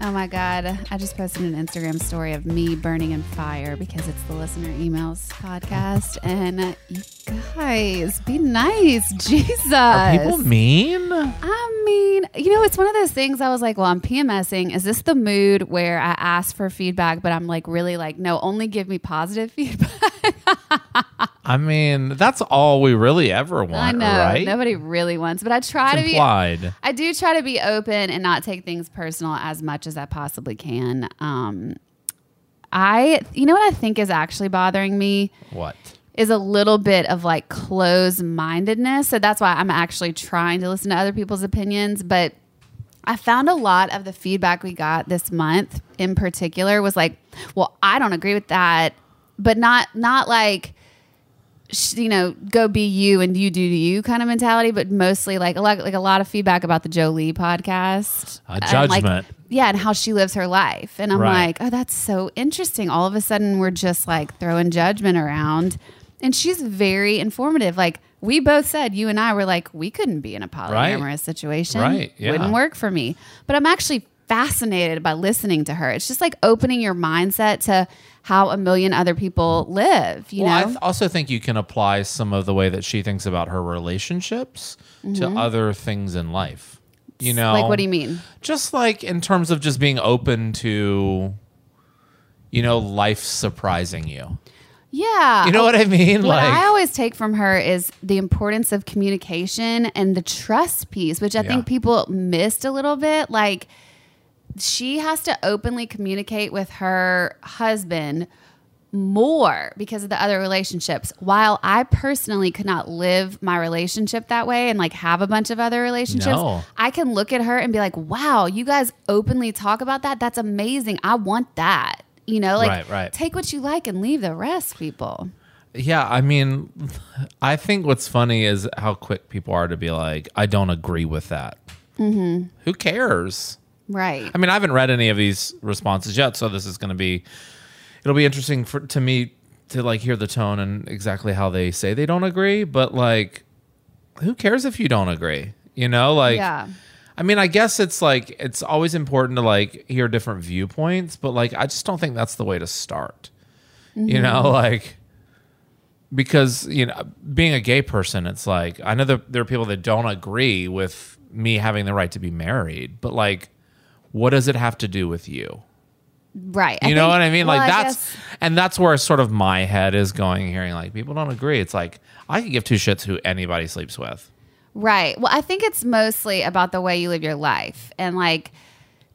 Oh my God. I just posted an Instagram story of me burning in fire because it's the listener emails podcast. And you guys, be nice. Jesus. Are people mean? I mean, you know, it's one of those things I was like, well, I'm PMSing. Is this the mood where I ask for feedback, but I'm like, really like, no, only give me positive feedback? I mean, that's all we really ever want, I know. right? Nobody really wants, but I try It's to be. implied. I do try to be open and not take things personal as much as I possibly can. Um, I, you know what I think is actually bothering me What? is a little bit of like closed mindedness. So that's why I'm actually trying to listen to other people's opinions. But I found a lot of the feedback we got this month in particular was like, well, I don't agree with that, but not, not like, you know, go be you and you do to you kind of mentality, but mostly like a lot, like a lot of feedback about the Jolie podcast, A And, like, judgment. yeah, and how she lives her life, and I'm Right. like, oh, that's so interesting. All of a sudden, we're just like throwing judgment around, and she's very informative. Like we both said, you and I were like, we couldn't be in a polyamorous Right. situation, Right, yeah. Wouldn't work for me. But I'm actually fascinated by listening to her. It's just like opening your mindset to how a million other people live. You well, I th- also think you can apply some of the way that she thinks about her relationships to other things in life. You know, Mm-hmm. like what do you mean? Just like in terms of just being open to, you know, life surprising you. Yeah. You know what I mean? What like, I always take from her is the importance of communication and the trust piece, which I Yeah. think people missed a little bit. Like, she has to openly communicate with her husband more because of the other relationships. While I personally could not live my relationship that way and like have a bunch of other relationships, No. I can look at her and be like, wow, you guys openly talk about that. That's amazing. I want that. You know, like Right, right. take what you like and leave the rest, people. Yeah, I mean, I think what's funny is how quick people are to be like, I don't agree with that. Mm-hmm. Who cares? Right. I mean, I haven't read any of these responses yet, so this is going to be, it'll be interesting for to me to like hear the tone and exactly how they say they don't agree. But like, who cares if you don't agree? You know, like, yeah. I mean, I guess it's like it's always important to like hear different viewpoints, but like I just don't think that's the way to start. You mm-hmm. know, like because you know, being a gay person, it's like I know that there are people that don't agree with me having the right to be married, but like, what does it have to do with you? Right. You know what I mean? well, like I that's guess- and that's where sort of my head is going, hearing like people don't agree. It's like I can give two shits who anybody sleeps with. right. Well, I think it's mostly about the way you live your life. And like,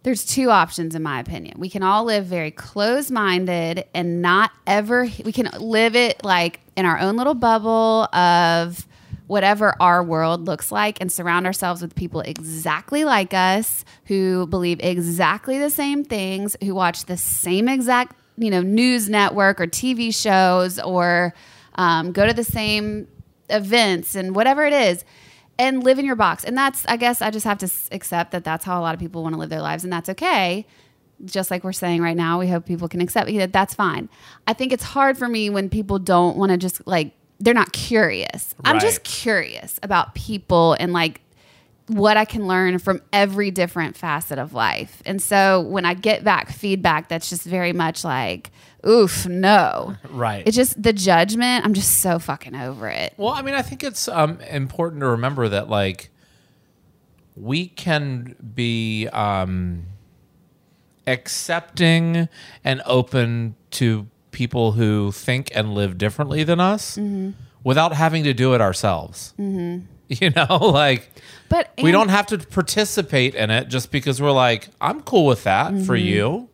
there's two options, in my opinion. We can all live very closed minded and not ever, we can live it like in our own little bubble of whatever our world looks like and surround ourselves with people exactly like us who believe exactly the same things, who watch the same exact you know news network or TV shows or um, go to the same events and whatever it is and live in your box. And that's, I guess, I just have to accept that that's how a lot of people want to live their lives, and that's okay. Just like we're saying right now, we hope people can accept that. That's fine. I think it's hard for me when people don't want to just like they're not curious. I'm just curious about people and like what I can learn from every different facet of life. And so when I get back feedback that's just very much like, oof, no. Right. It's just the judgment. I'm just so fucking over it. Well, I mean, I think it's um, important to remember that, like, we can be um, accepting and open to people who think and live differently than us without having to do it ourselves. Mm-hmm. You know, like, But we don't have to participate in it just because we're like, I'm cool with that for Mm-hmm. you.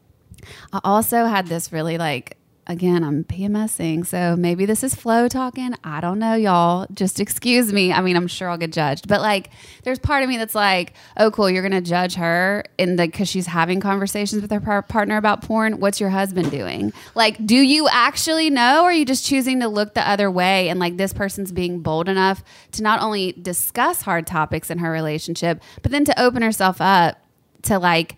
I also had this really like again, I'm PMSing, so maybe this is flow talking. I don't know, y'all. Just excuse me. I mean, I'm sure I'll get judged, but like, there's part of me that's like, oh, cool, you're gonna judge her in the because she's having conversations with her par- partner about porn. What's your husband doing? Like, do you actually know, or are you just choosing to look the other way? And like, this person's being bold enough to not only discuss hard topics in her relationship, but then to open herself up to like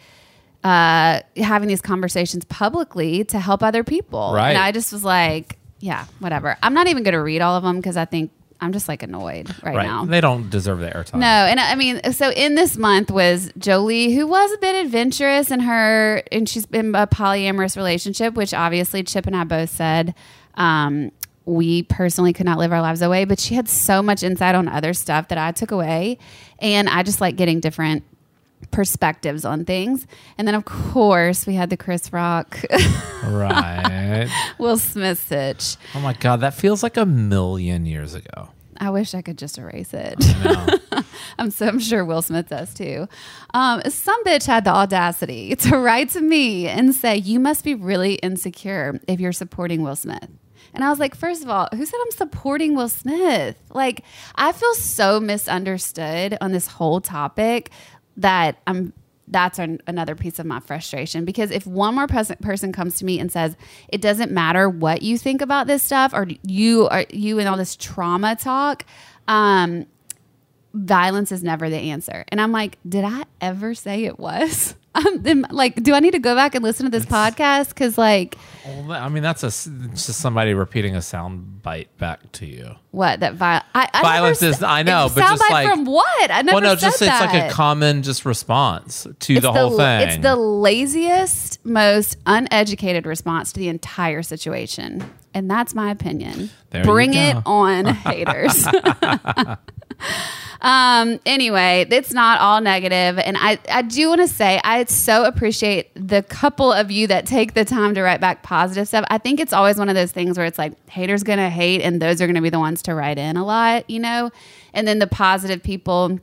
uh, having these conversations publicly to help other people. Right. And I just was like, yeah, whatever. I'm not even going to read all of them because I think I'm just like annoyed right, Right. now. They don't deserve the airtime. No, and I mean, so in this month was Jolie, who was a bit adventurous in her, and she's in a polyamorous relationship, which obviously Chip and I both said um, we personally could not live our lives away, but she had so much insight on other stuff that I took away, and I just like getting different perspectives on things. And then, of course, we had the Chris Rock, Right. Will Smith sitch. oh my God. That feels like a million years ago. I wish I could just erase it. I'm so I'm sure Will Smith does too. Um, some bitch had the audacity to write to me and say, "You must be really insecure if you're supporting Will Smith." And I was like, first of all, who said I'm supporting Will Smith? Like, I feel so misunderstood on this whole topic that I'm. That's an, another piece of my frustration because if one more person person comes to me and says it doesn't matter what you think about this stuff or you are you and all this trauma talk, um, violence is never the answer. And I'm like, did I ever say it was? I'm then, like, do I need to go back and listen to this podcast? Because like, Well, I mean, that's a it's just somebody repeating a sound bite back to you. what that vi- I, I Violence never is- I know, It's but just soundbite like- from what? I never well, no, just it's like a common just response to It's the whole thing. It's the laziest, most uneducated response to the entire situation. And that's my opinion. There Bring it on, haters. um, anyway, it's not all negative, And I, I do want to say, I so appreciate the couple of you that take the time to write back positive stuff. I think it's always one of those things where it's like haters to hate, and those are to be the ones to write in a lot, you know? And then the positive people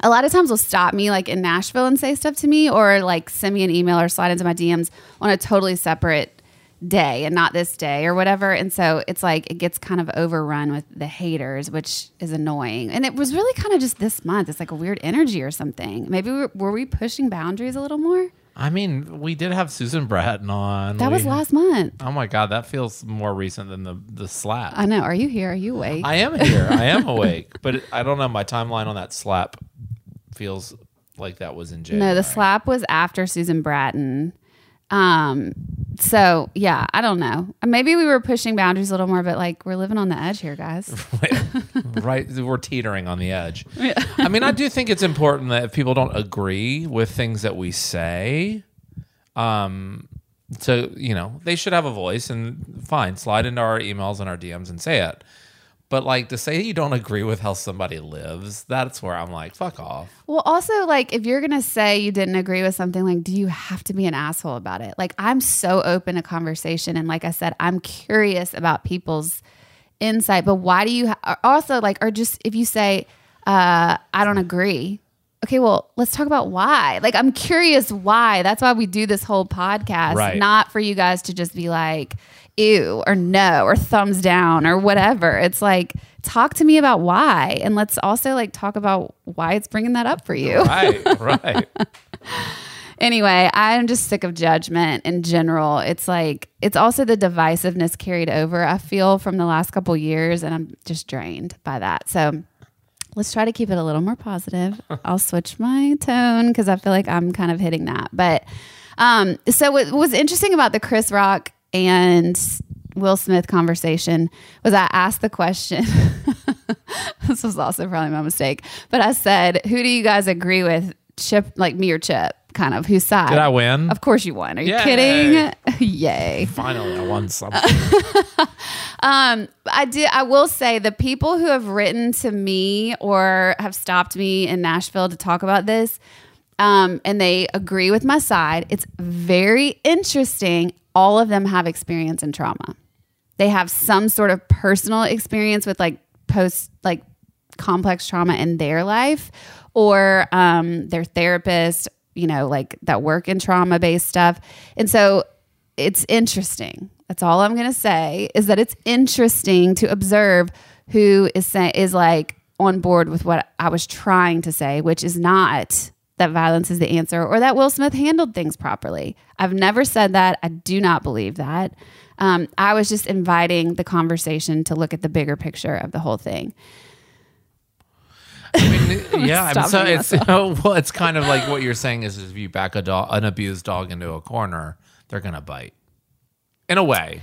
a lot of times will stop me like in Nashville and say stuff to me or like send me an email or slide into my DMs on a totally separate day and not this day or whatever. And so it's like it gets kind of overrun with the haters, which is annoying. And it was really kind of just this month. It's like a weird energy or something. Maybe we were, were we pushing boundaries a little more? I mean, we did have Susan Bratton on. That was last month. Oh my god, that feels more recent than the the slap. I know. Are you here? Are you awake? I am here. I am awake, but it, I don't know. My timeline on that slap feels like that was in January. No, the slap was after Susan Bratton. Um, so yeah, I don't know. Maybe we were pushing boundaries a little more, but like we're living on the edge here, guys. right. We're teetering on the edge. I mean i do think it's important that if people don't agree with things that we say um to you know they should have a voice and fine slide into our emails and our dms and say it but like to say you don't agree with how somebody lives that's where i'm like fuck off Well, also, like, if you're gonna say you didn't agree with something, like, do you have to be an asshole about it? Like, I'm so open to conversation, and like I said, I'm curious about people's insight. But why do you ha- also like, or just if you say, uh, I don't agree. Okay, well, let's talk about why. Like, I'm curious why. That's why we do this whole podcast, Right. not for you guys to just be like, ew, or no, or thumbs down, or whatever. It's like, talk to me about why. And let's also like talk about why it's bringing that up for you. right right anyway, I'm just sick of judgment in general. It's like it's also the divisiveness carried over. I feel from the last couple years, and I'm just drained by that. So let's try to keep it a little more positive. I'll switch my tone because I feel like I'm kind of hitting that. But um, so what was interesting about the Chris Rock and Will Smith conversation was I asked the question. this was also probably my mistake, but I said, "Who do you guys agree with, Chip, like me or Chip?" Kind of whose side? Did I win? Of course you won. Are you Yay. kidding? Yay! Finally, I won something. Um, I did. I will say the people who have written to me or have stopped me in Nashville to talk about this, um, and they agree with my side. It's very interesting. All of them have experience in trauma. They have some sort of personal experience with like post like complex trauma in their life, or um, their therapist. You know, like that work in trauma based stuff, and so it's interesting. That's all I'm going to say is that it's interesting to observe who is say, is like on board with what I was trying to say, which is not that violence is the answer or that Will Smith handled things properly. I've never said that. I do not believe that. Um, I was just inviting the conversation to look at the bigger picture of the whole thing. I mean, yeah. I mean, so it's well, it's kind of like what you're saying is, if you back a dog, an abused dog into a corner, they're gonna bite. In a way,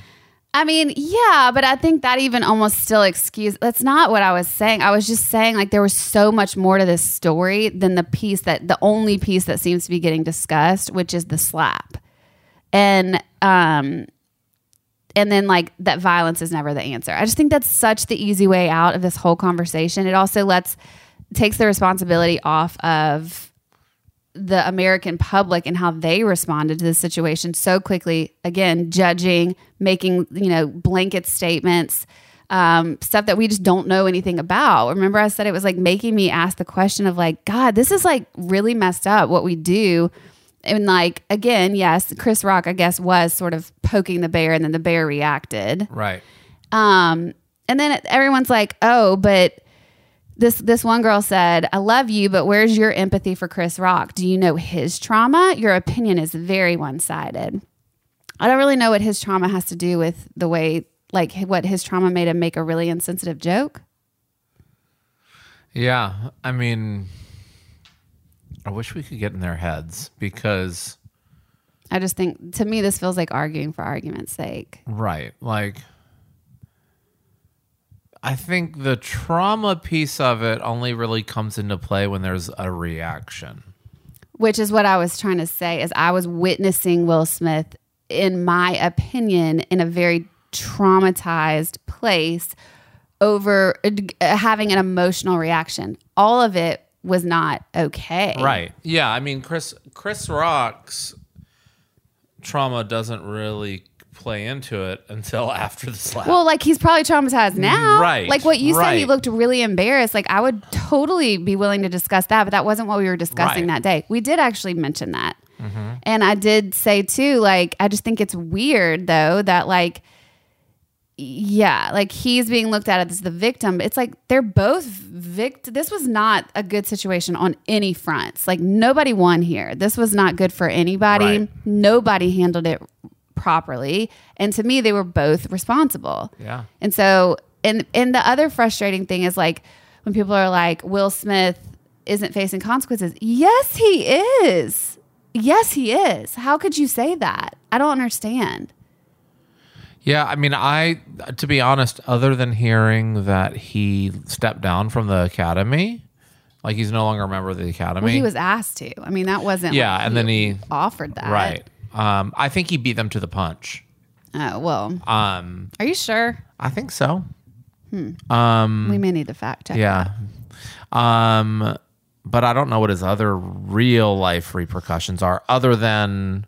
I mean, yeah, but I think that even almost still excuse. That's not what I was saying. I was just saying like there was so much more to this story than the piece that the only piece that seems to be getting discussed, which is the slap, and um, and then like that violence is never the answer. I just think that's such the easy way out of this whole conversation. It also lets takes the responsibility off of the American public and how they responded to the situation so quickly. Again, judging, making you know blanket statements, um, stuff that we just don't know anything about. Remember, I said it was like making me ask the question of like, God, this is like really messed up what we do. And like again, yes, Chris Rock, I guess, was sort of poking the bear, and then the bear reacted. right? Um, and then everyone's like, "Oh, but this this one girl said, "I love you, but where's your empathy for Chris Rock? Do you know his trauma? Your opinion is very one-sided." I don't really know what his trauma has to do with the way like what his trauma made him make a really insensitive joke. Yeah. I mean, I wish we could get in their heads because, I just think to me this feels like arguing for argument's sake. right? Like, I think the trauma piece of it only really comes into play when there's a reaction. which is what I was trying to say is I was witnessing Will Smith in my opinion in a very traumatized place over uh, having an emotional reaction. All of it was not okay. Right. Yeah. I mean, Chris Chris Rock's trauma doesn't really play into it until after the slap. Well, like he's probably traumatized now. Right, Like what you said, he looked really embarrassed. Like I would totally be willing to discuss that, but that wasn't what we were discussing Right. that day. We did actually mention that. Mm-hmm. And I did say too, like, I just think it's weird though that like yeah, like he's being looked at as the victim. It's like they're both vict. This was not a good situation on any fronts. Like nobody won here. This was not good for anybody. Right. Nobody handled it properly. And to me, they were both responsible. Yeah. And so, and and the other frustrating thing is like when people are like, Will Smith isn't facing consequences. Yes, he is. Yes, he is. How could you say that? I don't understand. Yeah, I mean, I to be honest, other than hearing that he stepped down from the academy, like he's no longer a member of the academy. Well, he was asked to. I mean, that wasn't. Yeah, like and then he offered that. right. Um, I think he beat them to the punch. Oh well. Um, Are you sure? I think so. Um, we may need to fact check. Yeah. Um, but I don't know what his other real life repercussions are, other than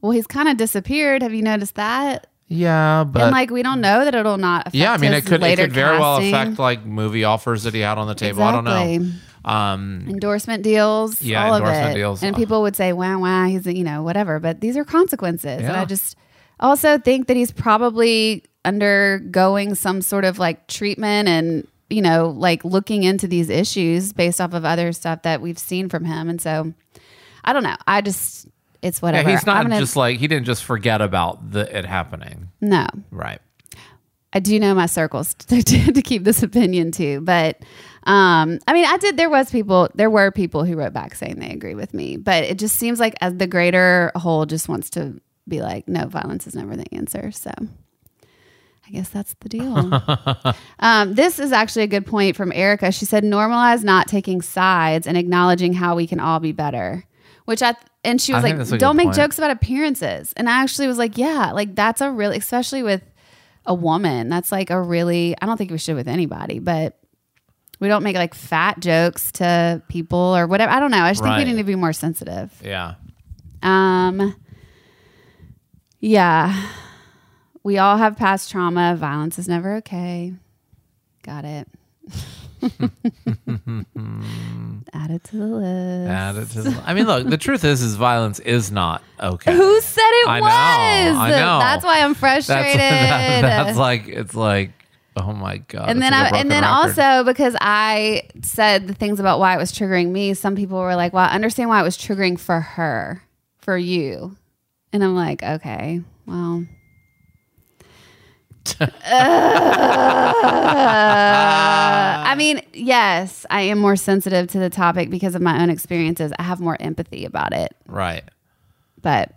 Well, he's kind of disappeared. Have you noticed that? yeah, but and like, we don't know that it'll not. Affect yeah, I mean, his it could it later could very well casting. affect like movie offers that he had on the table. I don't know. Exactly. Um, endorsement deals, Yeah, all endorsement of it. deals. And people would say, "Wow, wow, he's you know whatever," but these are consequences. And I just also think that he's probably undergoing some sort of like treatment and you know like looking into these issues based off of other stuff that we've seen from him. And so I don't know. I just it's Yeah, whatever. he's not gonna- just like he didn't just forget about the it happening. no. Right. I do know my circles to, to, to keep this opinion too, but um, I mean, I did. There was people, there were people who wrote back saying they agree with me, but it just seems like as the greater whole just wants to be like, no, violence is never the answer. So I guess that's the deal. um, this is actually a good point from Erica. She said, normalize not taking sides and acknowledging how we can all be better. Which I and she was a like, don't make point. jokes about appearances. And I actually was like, yeah, like that's a really, especially with a woman. That's like a really, I don't think we should with anybody, but we don't make like fat jokes to people or whatever. I don't know. I just think we need to be more sensitive. Yeah. Um, yeah, we all have past trauma. Violence is never okay. Got it. Add it to the list. Add it to the, I mean, look, the truth is, is violence is not okay. Who said it I know, was? I know. That's why I'm frustrated. that- that's like it's like oh my god. and then like I, and then record. also because I said the things about why it was triggering me, some people were like, "Well, I understand why it was triggering for her, for you," and I'm like, "Okay, well." Uh, I mean, yes, I am more sensitive to the topic because of my own experiences. I have more empathy about it. right. But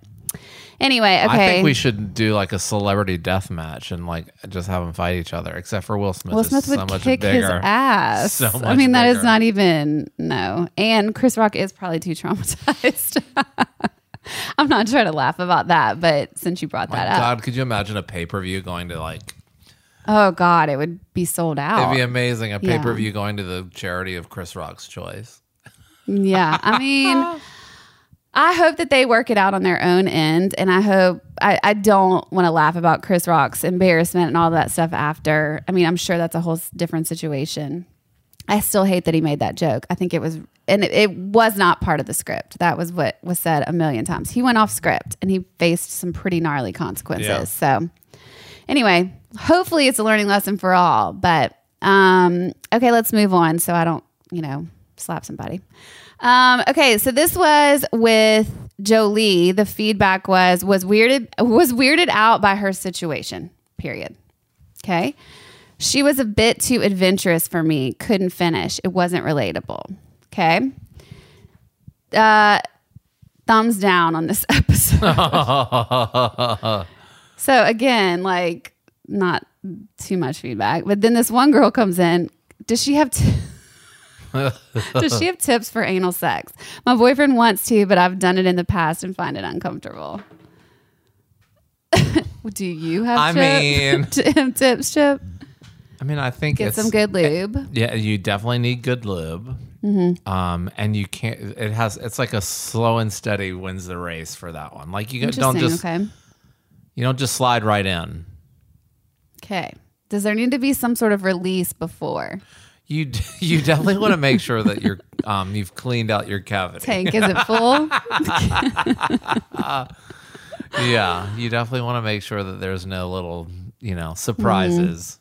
anyway, okay. I think we should do like a celebrity death match and like just have them fight each other, except for Will Smith. Will is Smith so would much kick bigger. his ass. So I mean, that is not even no. And Chris Rock is probably too traumatized. I'm not trying to laugh about that, but since you brought My that up, God, could you imagine a pay per view going to like? oh god, it would be sold out. It'd be amazing. A pay per view going to the charity of Chris Rock's choice. yeah, I mean, I hope that they work it out on their own end, and I hope I, I don't want to laugh about Chris Rock's embarrassment and all that stuff after. I mean, I'm sure that's a whole s- different situation. I still hate that he made that joke. I think it was, and it, it was not part of the script. That was what was said a million times. He went off script and he faced some pretty gnarly consequences. Yeah. So, anyway, hopefully it's a learning lesson for all. But um, okay, let's move on so I don't, you know, slap somebody. Um, okay, so this was with Jolie. The feedback was was weirded was weirded out by her situation. Period. Okay. She was a bit too adventurous for me. Couldn't finish. It wasn't relatable. Okay. Uh, thumbs down on this episode. so again, like not too much feedback, but then this one girl comes in. Does she have? T- Does she have tips for anal sex? My boyfriend wants to, but I've done it in the past and find it uncomfortable. Do you have? I chip- mean- tips, Chip. I mean, I think Get it's some good lube. Yeah, you definitely need good lube. Mm-hmm. Um, and you can't. It has. It's like a slow and steady wins the race for that one. Like you don't just okay. you don't just slide right in. Okay. Does there need to be some sort of release before? You you definitely want to make sure that you're um you've cleaned out your cavity. Tank, is it full? Yeah, you definitely want to make sure that there's no little you know surprises.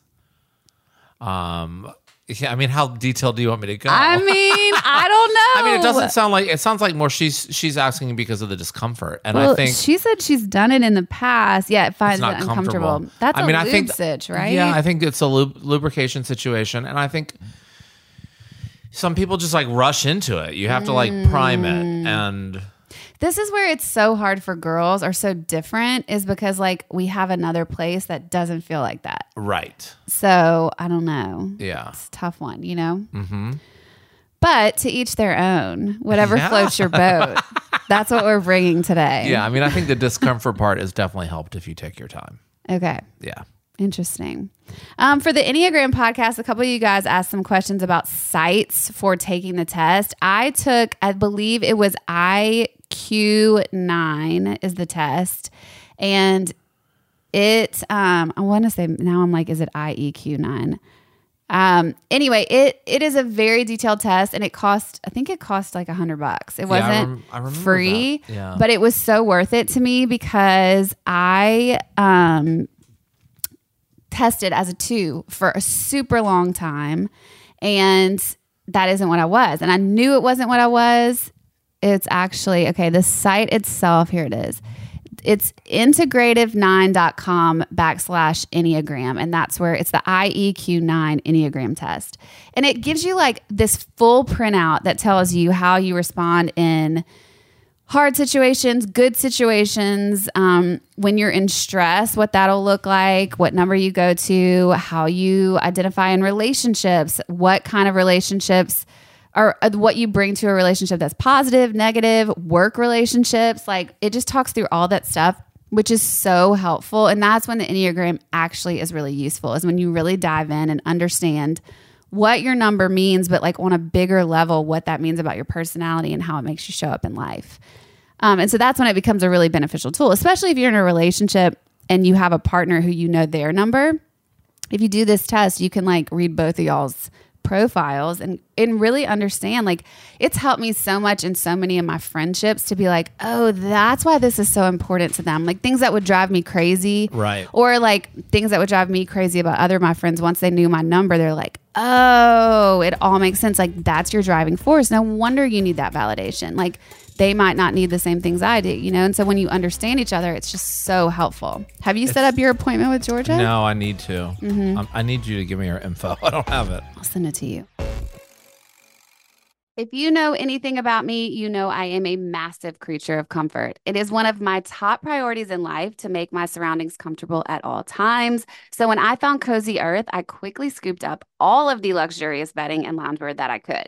Mm-hmm. Um, yeah, I mean, how detailed do you want me to go? I mean, I don't know. I mean, it doesn't sound like it sounds like more she's she's asking because of the discomfort, and Well, I think she said she's done it in the past. Yeah, it finds it uncomfortable. comfortable. That's I a mean, I think sitch, right? Yeah, I think it's a lub- lubrication situation, and I think some people just like rush into it. You have to like prime it, Mm. and this is where it's so hard for girls or so different is because like we have another place that doesn't feel like that. right, So I don't know. yeah, It's a tough one, you know? Mm-hmm. But to each their own, whatever Yeah. floats your boat. That's what we're bringing today. yeah. I mean, I think the discomfort part is definitely helped if you take your time. Okay. Yeah, Interesting. Um, for the Enneagram podcast, a couple of you guys asked some questions about sites for taking the test. I took, I believe it was IQ9 is the test. And it, um, I want to say now I'm like, is it IEQ9? Um, anyway, it it is a very detailed test and it cost I think it cost like a hundred bucks. It Yeah, I wasn't rem- I remember free. Yeah. but it was so worth it to me because I um tested as a two for a super long time and that isn't what I was. And I knew it wasn't what I was. It's actually okay. The site itself, here it is. It's integrative9.com backslash Enneagram. And that's where it's the IEQ9 Enneagram test. And it gives you like this full printout that tells you how you respond in hard situations, good situations, um, when you're in stress, what that'll look like, what number you go to, how you identify in relationships, what kind of relationships are uh, what you bring to a relationship that's positive, negative, work relationships. Like it just talks through all that stuff, which is so helpful. And that's when the Enneagram actually is really useful, is when you really dive in and understand what your number means, but like on a bigger level, what that means about your personality and how it makes you show up in life. Um, and so that's when it becomes a really beneficial tool, especially if you're in a relationship and you have a partner who you know their number. If you do this test, you can like read both of y'all's profiles and and really understand like it's helped me so much in so many of my friendships to be like oh that's why this is so important to them. Like things that would drive me crazy Right. or like things that would drive me crazy about other of my friends once they knew my number they're like oh it all makes sense. Like that's your driving force. No wonder you need that validation. Like they might not need the same things I do, you know? And so when you understand each other, it's just so helpful. Have you set up your appointment with Georgia? No, I need to. Um, I need you to give me your info. I don't have it. I'll send it to you. If you know anything about me, you know I am a massive creature of comfort. It is one of my top priorities in life to make my surroundings comfortable at all times. So when I found Cozy Earth, I quickly scooped up all of the luxurious bedding and loungewear that I could.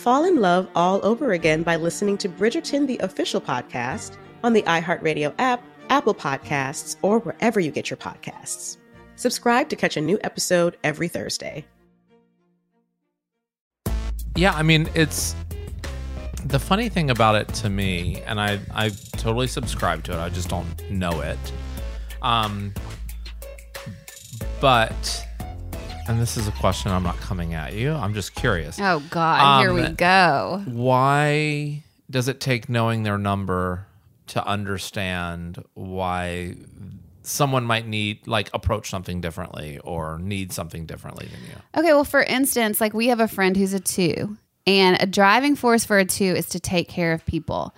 fall in love all over again by listening to Bridgerton, the official podcast, on the iHeartRadio app, Apple Podcasts, or wherever you get your podcasts. Subscribe to catch a new episode every Thursday. Yeah, I mean, it's the funny thing about it to me, and I I totally subscribe to it. I just don't know it. Um, but and this is a question I'm not coming at you. I'm just curious. Oh, God. here Um, we go. Why does it take knowing their number to understand why someone might need like approach something differently or need something differently than you. Okay, well, for instance, like we have a friend who's a two, and a driving force for a two is to take care of people.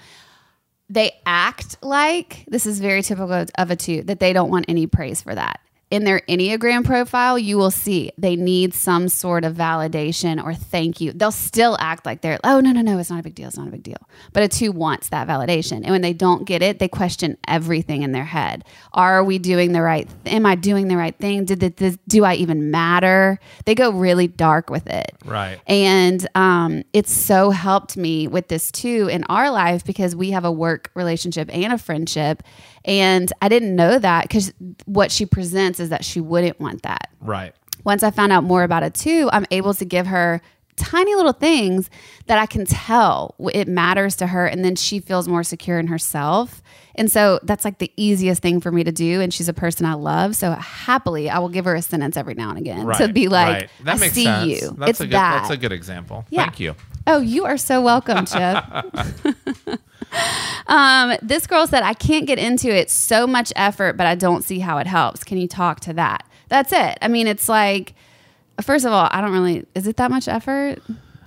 They act like this is very typical of a two that they don't want any praise for that. In their Enneagram profile, you will see they need some sort of validation or thank you. They'll still act like they're, oh, no, no, no, it's not a big deal. It's not a big deal. But a two wants that validation. And when they don't get it, they question everything in their head. Are we doing the right? Th- am I doing the right thing? Did this, do I even matter? They go really dark with it. Right. And um, it's so helped me with this too in our life because we have a work relationship and a friendship. And I didn't know that because what she presents is that she wouldn't want that. Right. Once I found out more about it too, I'm able to give her tiny little things that I can tell it matters to her. And then she feels more secure in herself. And so that's like the easiest thing for me to do. And she's a person I love. So happily, I will give her a sentence every now and again Right. to be like, right. that I makes see sense. you. That's it's a good that. that's a good example. Yeah. Thank you. Oh, you are so welcome, Chip. um, this girl said, I can't get into it. So much effort, but I don't see how it helps. Can you talk to that? That's it. I mean, it's like, first of all, I don't really, is it that much effort?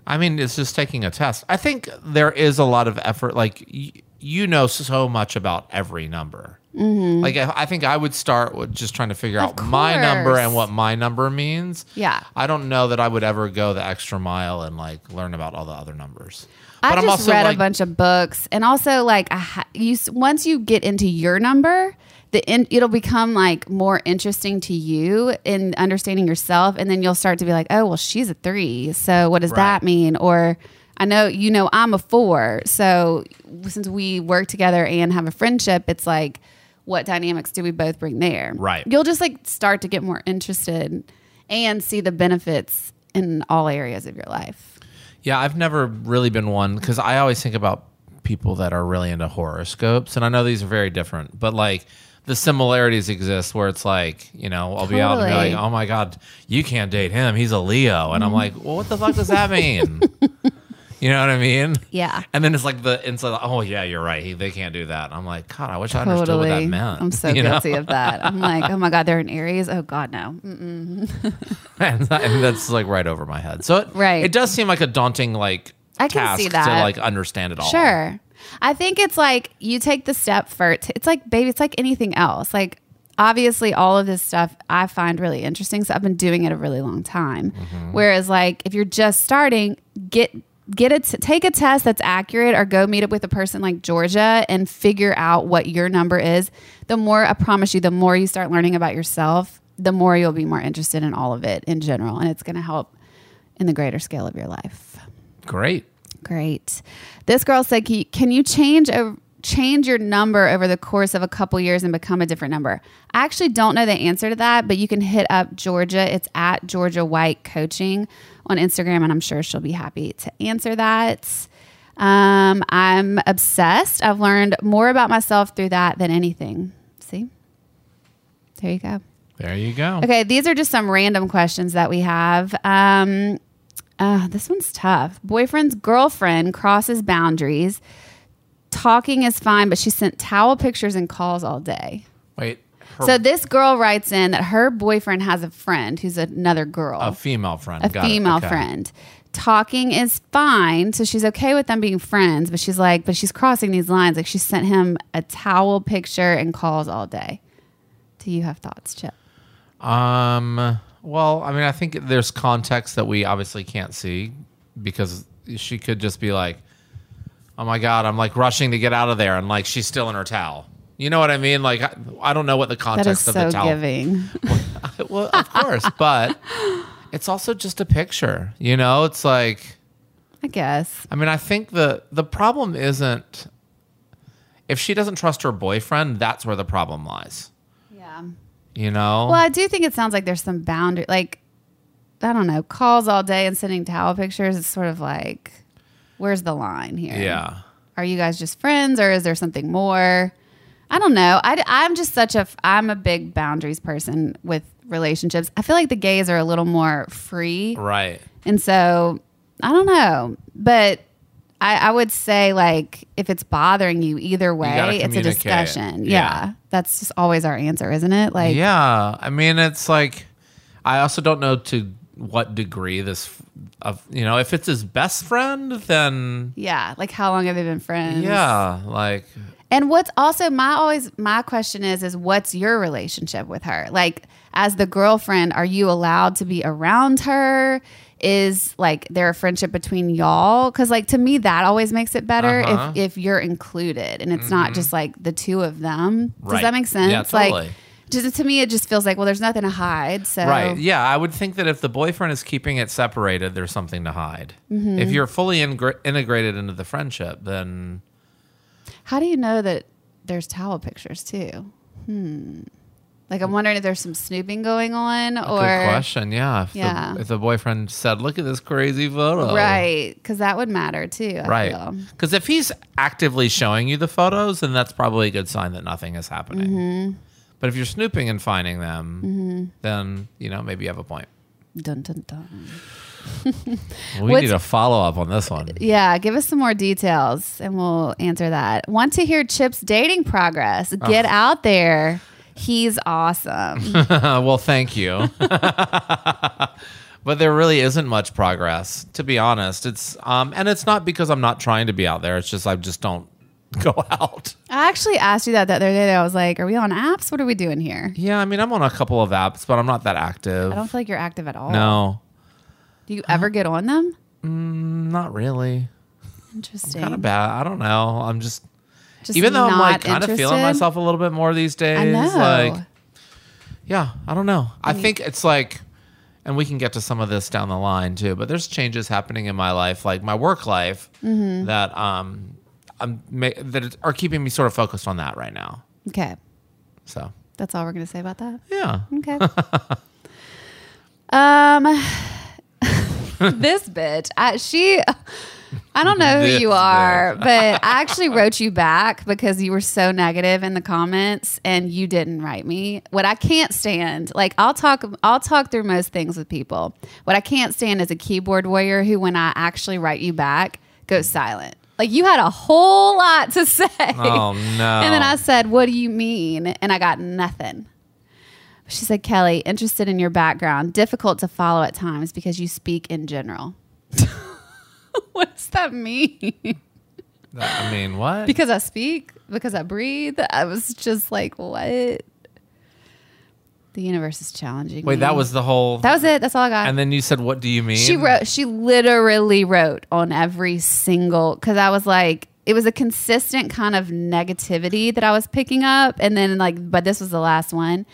I mean, it's just taking a test. I think there is a lot of effort. Like y- you know so much about every number. Like I I think I would start with just trying to figure Mm-hmm. Of out my number and what my number means. Yeah. I don't know that I would ever go the extra mile and like learn about all the other numbers. I I'm just also, read like- a bunch of books, and also like I ha- you once you get into your number, the in- it'll become like more interesting to you in understanding yourself, and then you'll start to be like, oh well, she's a three, so what does that mean? Or I know you know I'm a four, so since we work together and have a friendship, it's like. What dynamics do we both bring there? Right. You'll just like start to get more interested and see the benefits in all areas of your life. Yeah, I've never really been one because I always think about people that are really into horoscopes, and I know these are very different, but like the similarities exist where it's like, you know, I'll be out and be like, oh my God, you can't date him. He's a Leo. And I'm mm-hmm. like, well, what the fuck does that mean? you know what I mean? Yeah. And then it's like the inside, oh yeah, you're right. He, they can't do that. I'm like, God, I wish I understood what that meant. I'm so you know? guilty of that. I'm like, oh my god, they're in Aries. Oh god, no. And, that- and that's like right over my head. So it, Right. it does seem like a daunting like I can task see to like understand it all. Sure. I think it's like you take the step first. It's like baby. It's like anything else. Like obviously, all of this stuff I find really interesting. So I've been doing it a really long time. Mm-hmm. Whereas, like if you're just starting, get get it take a test that's accurate or go meet up with a person like Georgia and figure out what your number is. The more I promise you, the more you start learning about yourself, the more you'll be more interested in all of it in general, and it's going to help in the greater scale of your life. Great. Great. This girl said, "Can you, can you change a change your number over the course of a couple years and become a different number?" I actually don't know the answer to that, but you can hit up Georgia. It's at Georgia White Coaching on Instagram, and I'm sure she'll be happy to answer that. Um, I'm obsessed. I've learned more about myself through that than anything. See, there you go. There you go. Okay, these are just some random questions that we have. Um, uh, this one's tough. Boyfriend's girlfriend crosses boundaries. Talking is fine, but she sent towel pictures and calls all day. Wait. Her, So this girl writes in that her boyfriend has a friend who's another girl, a female friend. a Got female Okay. friend. Talking is fine, so she's okay with them being friends, but she's like, but she's crossing these lines. Like she sent him a towel picture and calls all day. Do you have thoughts, Chip? Um. Well, I mean, I think there's context that we obviously can't see because she could just be like, "Oh my god, I'm like rushing to get out of there," and like she's still in her towel. You know what I mean? Like, I, I don't know what the That is context of so the towel. giving. well, of course, but it's also just a picture. You know, it's like. I guess. I mean, I think the the problem isn't if she doesn't trust her boyfriend. That's where the problem lies. Yeah. You know. Well, I do think it sounds like there's some boundary. Like, I don't know, calls all day and sending towel pictures. It's sort of like, where's the line here? Yeah. Are you guys just friends or is there something more? I don't know. I, I'm just such a, I'm a big boundaries person with relationships. I feel like the gays are a little more free. Right. And so I don't know, but I, I would say like if it's bothering you either way, it's a discussion. Yeah. Yeah. That's just always our answer, isn't it? Like yeah, I mean, it's like I also don't know to what degree this of you know if it's his best friend, then yeah, like how long have they been friends? yeah, like And what's also my always my question is is what's your relationship with her? Like as the girlfriend, are you allowed to be around her? Is like there a friendship between y'all? Because like to me that always makes it better Uh-huh. Mm-hmm. if if you're included and it's not just like the two of them. Does Right. that make sense? Yeah, totally. Like just to me it just feels like well there's nothing to hide. So Right. Yeah, I would think that if the boyfriend is keeping it separated, there's something to hide. Mm-hmm. If you're fully integrated into the friendship, then How do you know that there's towel pictures too? Hmm. Like I'm wondering if there's some snooping going on or good question. Yeah. If, Yeah. The, if the boyfriend said, "Look at this crazy photo," Right, because that would matter too. I Right. Because if he's actively showing you the photos, then that's probably a good sign that nothing is happening. Mm-hmm. But if you're snooping and finding them, then you know maybe you have a point. Dun, dun, dun. We What's- need a follow up on this one. Yeah, give us some more details and we'll answer that. Want to hear Chip's dating progress? Get out there. He's awesome. well, thank you. but there really isn't much progress, to be honest. It's um, and it's not because I'm not trying to be out there. It's just I just don't go out. I actually asked you that the other day. I was like, "Are we on apps? What are we doing here?" Yeah, I mean I'm on a couple of apps, but I'm not that active. I don't feel like you're active at all. no, Do you ever get on them? not really. Interesting. Kind of bad. I don't know. I'm just Just even though I'm like kind of feeling myself a little bit more these days. I know. Like, yeah, I don't know. I think it's like, and we can get to some of this down the line too. But there's changes happening in my life, like my work life, Mm-hmm. that um, I'm that are keeping me sort of focused on that right now. okay, So that's all we're gonna say about that. yeah, Okay. um, this bitch, I, she, I don't know who you are, but I actually wrote you back because you were so negative in the comments and you didn't write me. What I can't stand, like I'll talk, I'll talk through most things with people. What I can't stand is a keyboard warrior who, when I actually write you back, goes silent. Like you had a whole lot to say. Oh, no. And then I said, What do you mean? And I got nothing. She said, Kelly, interested in your background, difficult to follow at times because you speak in general. what does that mean? I mean, what? because I speak, because I breathe. I was just like, What? The universe is challenging. Wait, me. that was the whole. that was it. That's all I got. and then you said, "What do you mean?" She wrote. She literally wrote on every single because I was like, it was a consistent kind of negativity that I was picking up, and then like, but this was the last one,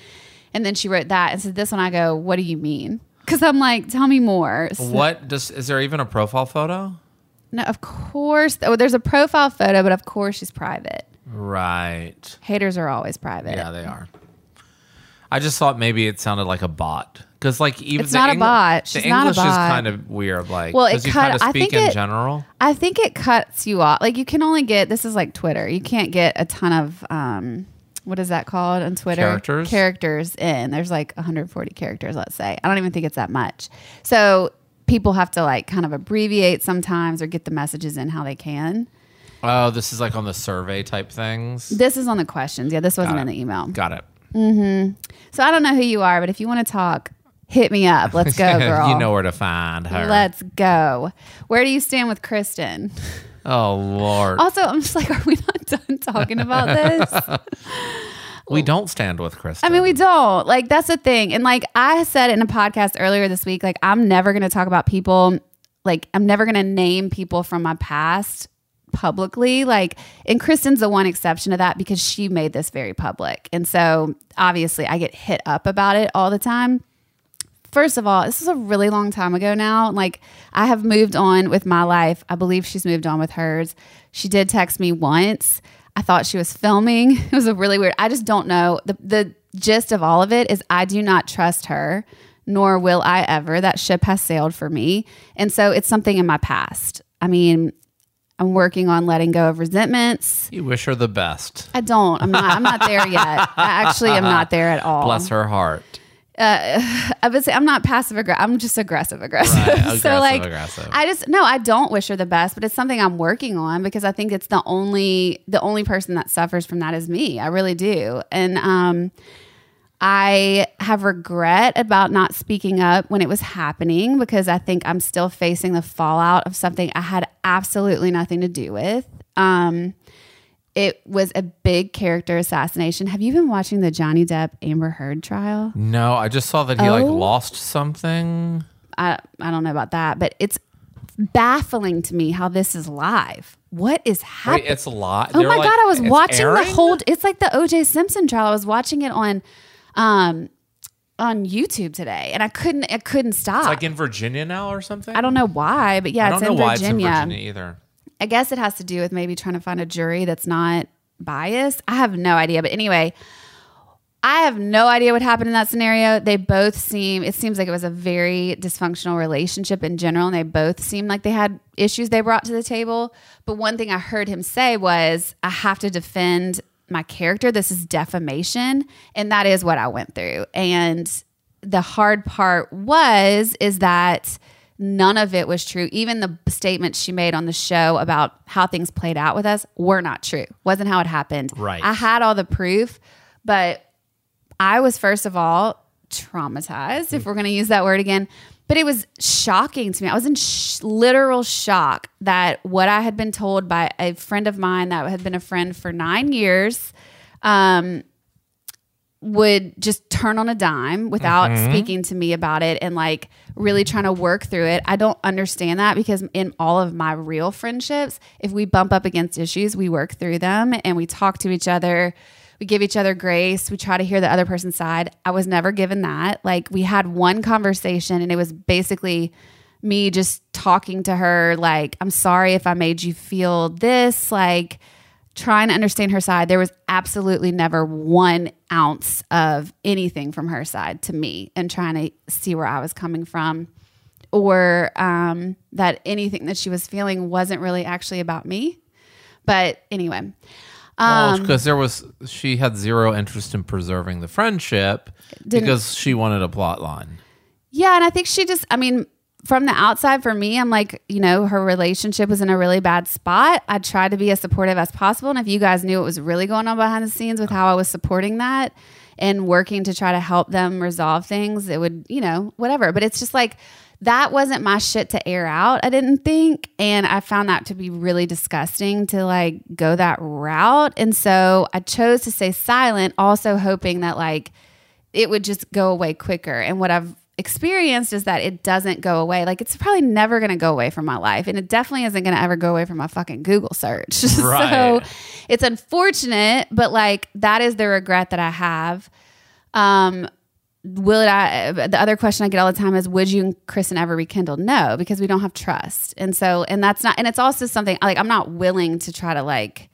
and then she wrote that and said this one. I go, what do you mean? Because I'm like, tell me more. So- What does? Is there even a profile photo? no, of course. Oh, there's a profile photo, but of course she's private. Right. Haters are always private. Yeah, they are. I just thought maybe it sounded like a bot because, like, even It's the not a bot. The She's a English is kind of weird. Like, Well, it does you kind of I speak think in it- general? I think it cuts you off. Like you can only get this is like Twitter. You can't get a ton of um what is that called on Twitter? Characters? Characters in. There's like 140 characters, let's say. I don't even think it's that much. So people have to like kind of abbreviate sometimes or get the messages in how they can. Oh, this is like on the survey type things. This is on the questions. Yeah, this wasn't in the email. Got it. Mm-hmm. So I don't know who you are, but if you want to talk, hit me up. Let's go, girl. you know where to find her. Let's go. Where do you stand with Kristen? oh Lord, Also, I'm just like, are we not done talking about this? we don't stand with Kristen. I mean, we don't. Like, that's the thing. And like I said in a podcast earlier this week, like, I'm never going to talk about people, like, I'm never going to name people from my past publicly. Like, and Kristen's the one exception to that because she made this very public. And so obviously I get hit up about it all the time. First of all, this is a really long time ago now. Like, I have moved on with my life. I believe she's moved on with hers. She did text me once. I thought she was filming. It was a really weird. I just don't know. The the gist of all of it is I do not trust her, nor will I ever. That ship has sailed for me. And so it's something in my past. I mean, I'm working on letting go of resentments. you wish her the best. I don't. I'm not I'm not there yet. I actually am not there at all Bless her heart. I would say I'm not passive aggressive. I'm just aggressive aggressive. Right, so like, aggressive. I just no, I don't wish her the best, but it's something I'm working on because I think it's the only the only person that suffers from that is me. I really do, and um, I have regret about not speaking up when it was happening because I think I'm still facing the fallout of something I had absolutely nothing to do with. Um, it was a big character assassination. Have you been watching the Johnny Depp Amber Heard trial? No, I just saw that he like Oh. lost something. I I don't know about that, but it's baffling to me how this is live. What is Wait, happening? it's a lot. Oh my god, I was watching the whole. whole it's like the OJ Simpson trial. I was watching it on um on YouTube today and I couldn't I couldn't stop. It's like in Virginia now or something. I don't know why, but yeah, I don't it's know in why Virginia. it's in Virginia either. I guess it has to do with maybe trying to find a jury that's not biased. I have no idea. But anyway, I have no idea what happened in that scenario. They both seem, it seems like it was a very dysfunctional relationship in general. And they both seemed like they had issues they brought to the table. But one thing I heard him say was, I have to defend my character. This is defamation. And that is what I went through. And the hard part was, is that none of it was true. Even the statements she made on the show about how things played out with us were not true. Wasn't how it happened. Right. I had all the proof, but I was first of all traumatized, if mm. we're going to use that word again. But it was shocking to me. I was in sh- literal shock that what I had been told by a friend of mine that had been a friend for nine years, um, would just turn on a dime without speaking to me about it and like really trying to work through it. I don't understand that because in all of my real friendships, if we bump up against issues, we work through them and we talk to each other. We give each other grace. We try to hear the other person's side. I was never given that. Like we had one conversation and it was basically me just talking to her like, I'm sorry if I made you feel this, like trying to understand her side. There was absolutely never one ounce of anything from her side to me and trying to see where I was coming from or um, that anything that she was feeling wasn't really actually about me. But anyway, um, because there was she had zero interest in preserving the friendship because she wanted a plot line. Yeah, and I think she just I mean, from the outside for me, I'm like, you know, her relationship was in a really bad spot. I tried to be as supportive as possible. And if you guys knew what was really going on behind the scenes with how I was supporting that and working to try to help them resolve things, it would, you know, whatever. But it's just like that wasn't my shit to air out, I didn't think. And I found that to be really disgusting to like go that route. And so I chose to stay silent, also hoping that like it would just go away quicker. And what I've experienced is that it doesn't go away. Like it's probably never going to go away from my life. And it definitely isn't going to ever go away from my fucking Google search. Right. so it's unfortunate, but like that is the regret that I have. Um, will it I the other question I get all the time is would you and Kristen ever rekindle? No, because we don't have trust. And so and that's not and it's also something like I'm not willing to try to like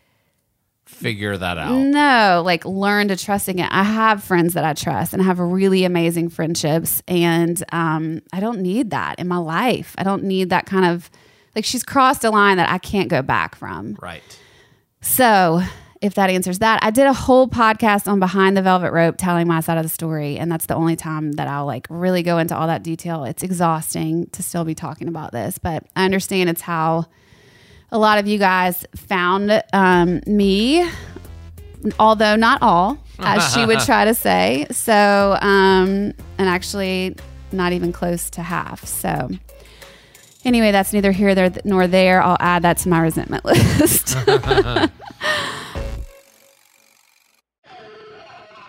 Figure that out. no, like learn to trust again. I have friends that I trust and I have really amazing friendships. And um, I don't need that in my life. I don't need that kind of like she's crossed a line that I can't go back from. Right. So if that answers that, I did a whole podcast on Behind the Velvet Rope telling my side of the story. And that's the only time that I'll like really go into all that detail. It's exhausting to still be talking about this, but I understand it's how a lot of you guys found um, me, although not all, as she would try to say. So, um, and actually, not even close to half. So, anyway, that's neither here nor there. I'll add that to my resentment list.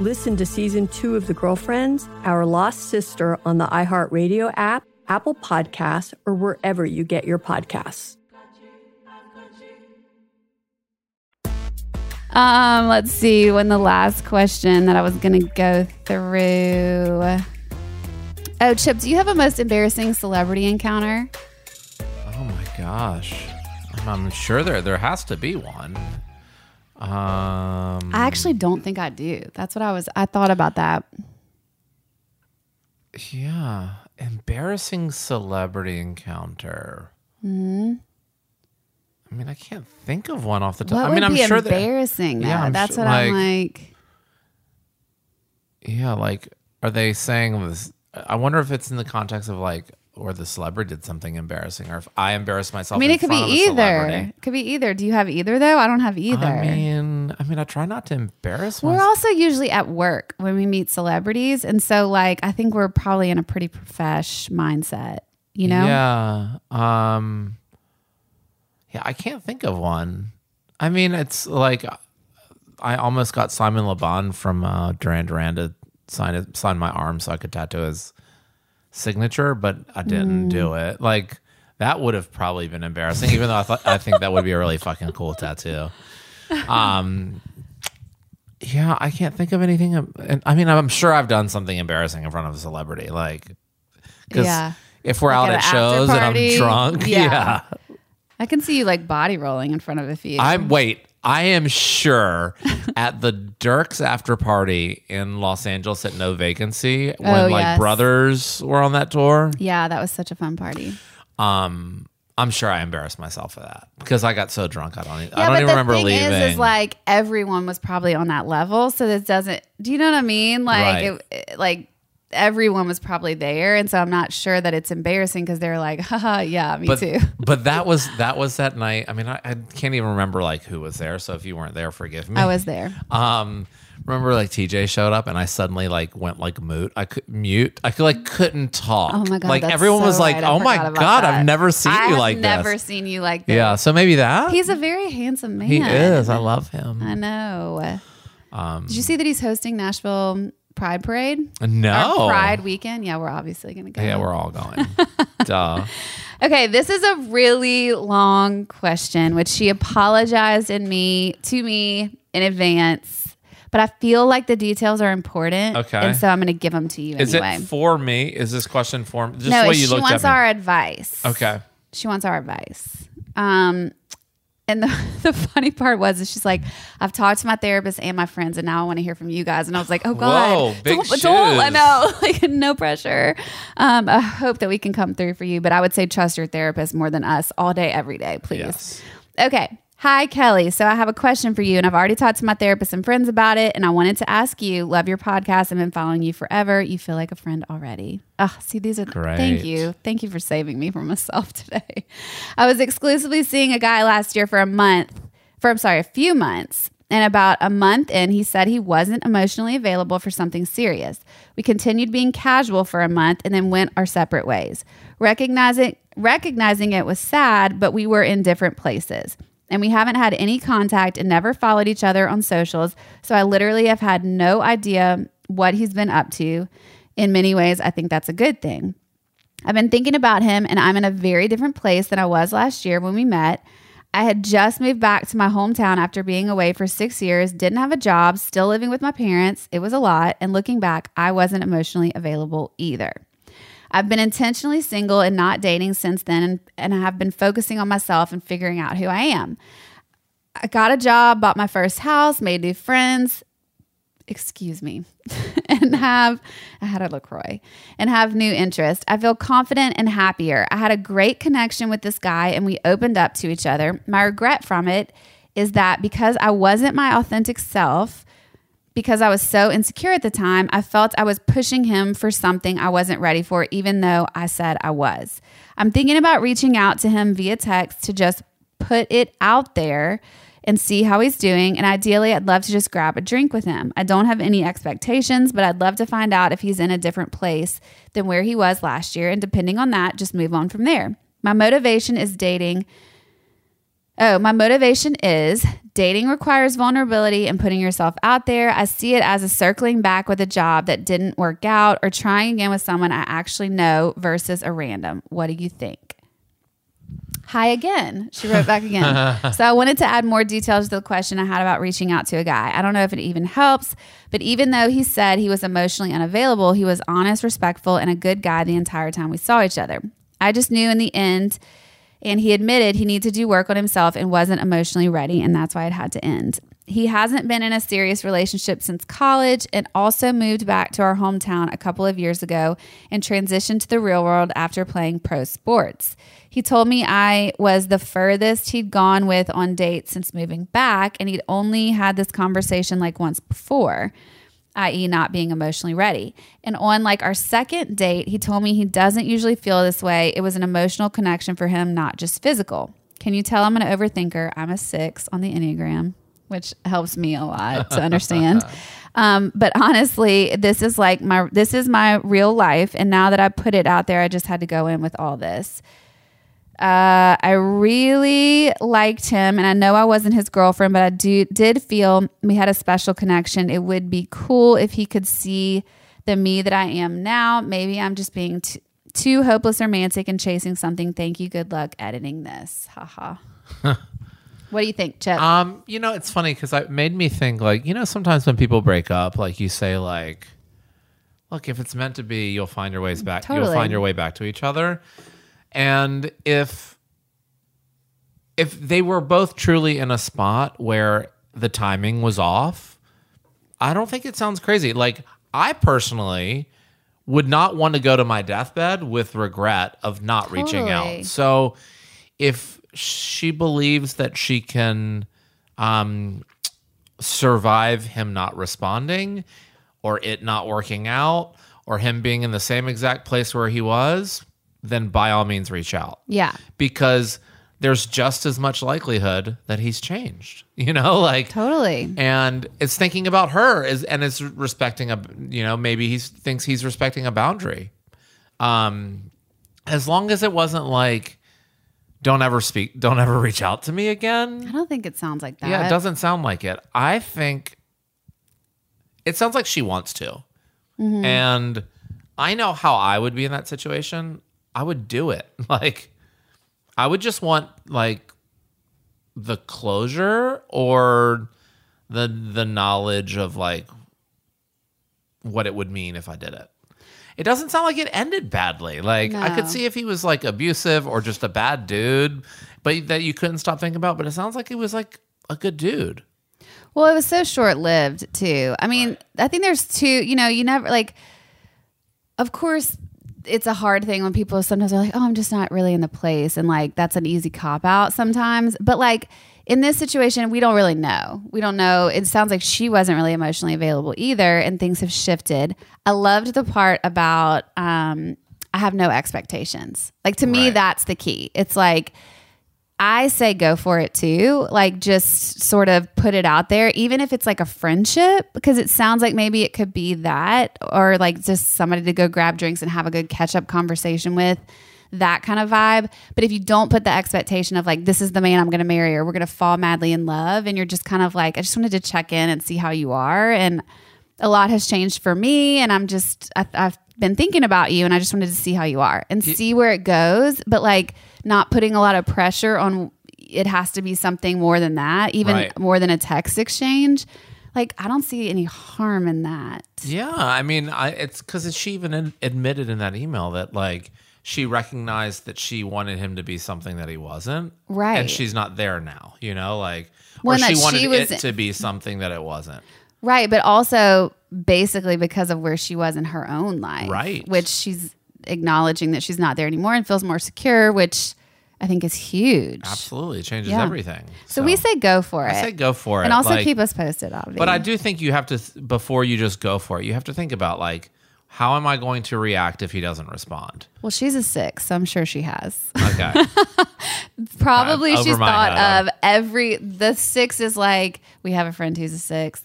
Listen to season two of The Girlfriends, Our Lost Sister on the iHeartRadio app, Apple Podcasts, or wherever you get your podcasts. Um, let's see when the last question that I was gonna go through. Oh, Chip, do you have a most embarrassing celebrity encounter? Oh my gosh. I'm, I'm sure there there has to be one. Um, I actually don't think I do. That's what I was. I thought about that. yeah, embarrassing celebrity encounter. hmm I mean, I can't think of one off the top. What I mean, would I'm be sure that embarrassing? Yeah, Yeah, I'm that's what I'm like. Yeah, like, are they saying this? I wonder if it's in the context of like, or the celebrity did something embarrassing, or if I embarrassed myself. I mean, it could be front of a either. celebrity. Could be either. Do you have either though? I don't have either. I mean, I mean, I try not to embarrass We're myself. also usually at work when we meet celebrities, and so like I think we're probably in a pretty profesh mindset. You know? Yeah. Um. Yeah, I can't think of one. I mean, it's like I almost got Simon LeBon from uh, Duran Duran to sign sign my arm so I could tattoo his signature, but I didn't Mm. do it. Like that would have probably been embarrassing, even though I thought I think that would be a really fucking cool tattoo. Um. Yeah, I can't think of anything. And I mean, I'm sure I've done something embarrassing in front of a celebrity, like because Yeah. if we're Like out at at shows and I'm drunk, Yeah. yeah. I can see you like body rolling in front of a few. I'm wait. I am sure at the Dirks after party in Los Angeles at No Vacancy when Oh, like yes. brothers were on that tour. yeah, that was such a fun party. Um, I'm sure I embarrassed myself for that because I got so drunk. I don't. e- Yeah, I don't but even the remember thing leaving. Is, is like everyone was probably on that level, so this doesn't. Do you know what I mean? Like, Right. it, it- like everyone was probably there, and so I'm not sure that it's embarrassing because they're like, haha, yeah, me but too. but that was that was that night. I mean, I, I can't even remember like who was there. So if you weren't there, forgive me. I was there. Um, remember like TJ showed up and I suddenly like went like mute. I could mute. I could like couldn't talk. Oh my god! Like everyone so was like, right. I "Oh my god, that. I've never seen I you like never this." seen you like this. Yeah, so maybe that He's a very handsome man. he is. I love him. I know. Um, Did you see that he's hosting Nashville Pride Parade? No. Or Pride Weekend? Yeah, we're obviously going to go. Yeah, we're all going. Duh. Okay, this is a really long question, which she apologized in me to me in advance. But I feel like the details are important. Okay. And so I'm going to give them to you Is anyway. it for me? Is this question for me? Just no, way you she looked wants at me. our advice. Okay. She wants our advice. Um, and the, the funny part was is she's like, I've talked to my therapist and my friends, and now I want to hear from you guys. And I was like, Oh God, Whoa, don't, don't- I know, like no pressure. Um, I hope that we can come through for you, but I would say trust your therapist more than us all day, every day, please. Yes. Okay. Hi, Kelly. So I have a question for you, and I've already talked to my therapist and friends about it. And I wanted to ask you love your podcast. I've been following you forever. You feel like a friend already. Oh, see, these are Great. thank you. Thank you for saving me from myself today. I was exclusively seeing a guy last year for a month, for I'm sorry, a few months. And about a month in, he said he wasn't emotionally available for something serious. We continued being casual for a month and then went our separate ways. Recognizing recognizing it was sad, but we were in different places. And we haven't had any contact and never followed each other on socials. So I literally have had no idea what he's been up to. In many ways, I think that's a good thing. I've been thinking about him, and I'm in a very different place than I was last year when we met. I had just moved back to my hometown after being away for six years, didn't have a job, still living with my parents. It was a lot. And looking back, I wasn't emotionally available either. I've been intentionally single and not dating since then, and, and I have been focusing on myself and figuring out who I am. I got a job, bought my first house, made new friends, excuse me, and have I had a LaCroix and have new interest. I feel confident and happier. I had a great connection with this guy and we opened up to each other. My regret from it is that because I wasn't my authentic self, because I was so insecure at the time, I felt I was pushing him for something I wasn't ready for, even though I said I was. I'm thinking about reaching out to him via text to just put it out there and see how he's doing. And ideally, I'd love to just grab a drink with him. I don't have any expectations, but I'd love to find out if he's in a different place than where he was last year. And depending on that, just move on from there. My motivation is dating. Oh, my motivation is dating requires vulnerability and putting yourself out there. I see it as a circling back with a job that didn't work out or trying again with someone I actually know versus a random. What do you think? Hi again. She wrote back again. so I wanted to add more details to the question I had about reaching out to a guy. I don't know if it even helps, but even though he said he was emotionally unavailable, he was honest, respectful, and a good guy the entire time we saw each other. I just knew in the end, and he admitted he needed to do work on himself and wasn't emotionally ready, and that's why it had to end. He hasn't been in a serious relationship since college and also moved back to our hometown a couple of years ago and transitioned to the real world after playing pro sports. He told me I was the furthest he'd gone with on dates since moving back, and he'd only had this conversation like once before i.e., not being emotionally ready. And on like our second date, he told me he doesn't usually feel this way. It was an emotional connection for him, not just physical. Can you tell I'm an overthinker? I'm a six on the Enneagram, which helps me a lot to understand. um, but honestly, this is like my this is my real life, and now that I put it out there, I just had to go in with all this. Uh, I really liked him, and I know I wasn't his girlfriend, but I do did feel we had a special connection. It would be cool if he could see the me that I am now. Maybe I'm just being t- too hopeless romantic and chasing something. Thank you. Good luck editing this. Haha. what do you think, Chip? Um, you know, it's funny because it made me think like, you know, sometimes when people break up, like you say, like, look, if it's meant to be, you'll find your ways back. You'll find your way back to each other. And if if they were both truly in a spot where the timing was off, I don't think it sounds crazy. Like I personally would not want to go to my deathbed with regret of not reaching out. So if she believes that she can um, survive him not responding or it not working out or him being in the same exact place where he was, then by all means reach out yeah. because there's just as much likelihood that he's changed, you know, like Totally. and it's thinking about her is and it's respecting a you know maybe he thinks he's respecting a boundary um as long as it wasn't like don't ever speak don't ever reach out to me again. I don't think it sounds like that. yeah it doesn't sound like it i think it sounds like she wants to And I know how I would be in that situation. I would do it. Like, I would just want like the closure or the the knowledge of like what it would mean if I did it. It doesn't sound like it ended badly. Like I could see if he was like abusive or just a bad dude, but that you couldn't stop thinking about. But it sounds like he was like a good dude. Well, it was so short lived too. I mean, I think there's two, you know, you never like of course it's a hard thing when people sometimes are like, "Oh, I'm just not really in the place." And like that's an easy cop out sometimes. But like in this situation, we don't really know. We don't know. It sounds like she wasn't really emotionally available either and things have shifted. I loved the part about um I have no expectations. Like to me that's the key. It's like I say go for it too. Like just sort of put it out there, even if it's like a friendship, because it sounds like maybe it could be that, or like just somebody to go grab drinks and have a good catch up conversation with, that kind of vibe. But if you don't put the expectation of like, this is the man I'm going to marry, or we're going to fall madly in love, and you're just kind of like, I just wanted to check in and see how you are. And a lot has changed for me, and I'm just, I, I've been thinking about you, and I just wanted to see how you are and see where it goes. But like, not putting a lot of pressure on it has to be something more than that, even Right. more than a text exchange. Like, I don't see any harm in that. Yeah, I mean, I, it's because she even ad- admitted in that email that like she recognized that she wanted him to be something that he wasn't, Right. And she's not there now, you know, like Well, or she wanted she was- it to be something that it wasn't. Right. But also basically because of where she was in her own life. Right. Which she's acknowledging that she's not there anymore and feels more secure, which I think is huge. Absolutely, it changes Yeah. everything. So, we say go for it. I say go for it, And also like- keep us posted, obviously. But I do think you have to th- before you just go for it. You have to think about like how am I going to react if he doesn't respond? Well, she's a six, so I'm sure she has. Okay, Probably she's thought of every the six is like we have a friend who's a six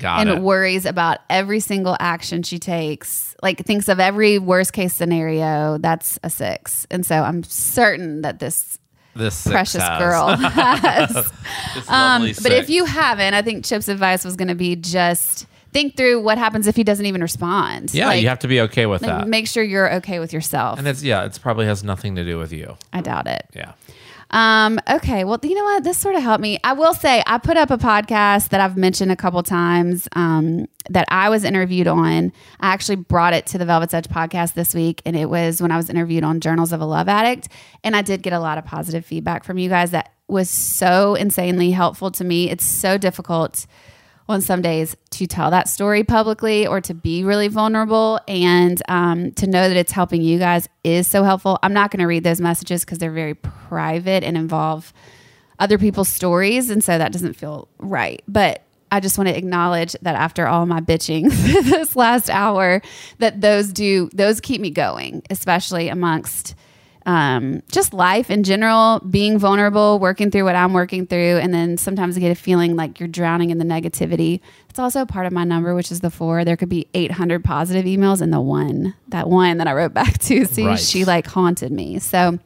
got and it. worries about every single action she takes. Like thinks of every worst case scenario. That's a six, and so I'm certain that this this precious has. girl has. This um, but if you haven't, I think Chip's advice was going to be just think through what happens if he doesn't even respond. yeah, Like, you have to be okay with like, that. make sure you're okay with yourself. and it's yeah, it's probably has nothing to do with you. I doubt it. Yeah. Um, okay. Well, you know what? This sort of helped me. I will say I put up a podcast that I've mentioned a couple times um, that I was interviewed on. I actually brought it to the Velvet's Edge podcast this week, and it was when I was interviewed on Journals of a Love Addict. And I did get a lot of positive feedback from you guys that was so insanely helpful to me. It's so difficult on some days to tell that story publicly or to be really vulnerable and um, to know that it's helping you guys is so helpful. I'm not going to read those messages because they're very private and involve other people's stories. And so that doesn't feel right. But I just want to acknowledge that after all my bitching this last hour, that those do, those keep me going, especially amongst um, just life in general, being vulnerable, working through what I'm working through, and then sometimes I get a feeling like you're drowning in the negativity. It's also part of my number, which is the four. There could be 800 positive emails, and the one, that one that I wrote back to, see, Right. she like haunted me. So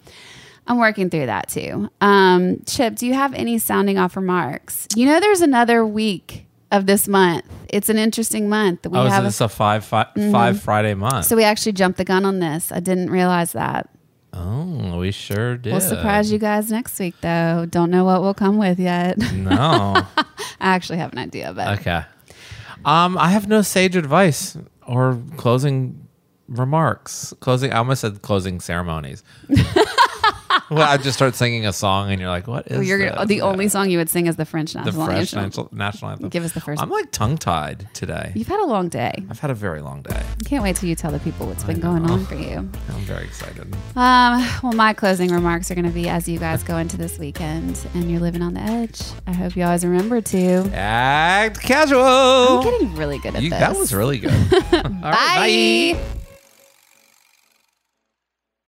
I'm working through that too. Um, Chip, do you have any sounding off remarks? You know, there's another week of this month. It's an interesting month. We oh, have is this a five fi- five Friday month? so we actually jumped the gun on this. I didn't realize that. Oh, we sure did. We'll surprise you guys next week, though. Don't know what we'll come with yet. No. I actually have an idea, but okay. Um, I have no sage advice or closing remarks. Closing. I almost said closing ceremonies. well, I just start singing a song, and you're like, "What is Well, the only song you would sing is the French the national French anthem. national, national anthem." Give us the first. I'm like tongue tied today. You've had a long day. I've had a very long day. Can't wait till you tell the people what's been know. going on for you. I'm very excited. Um, well, my closing remarks are going to be as you guys go into this weekend and you're living on the edge. I hope you always remember to. Act casual. I'm getting really good at You- this. that was really good. All right, Bye.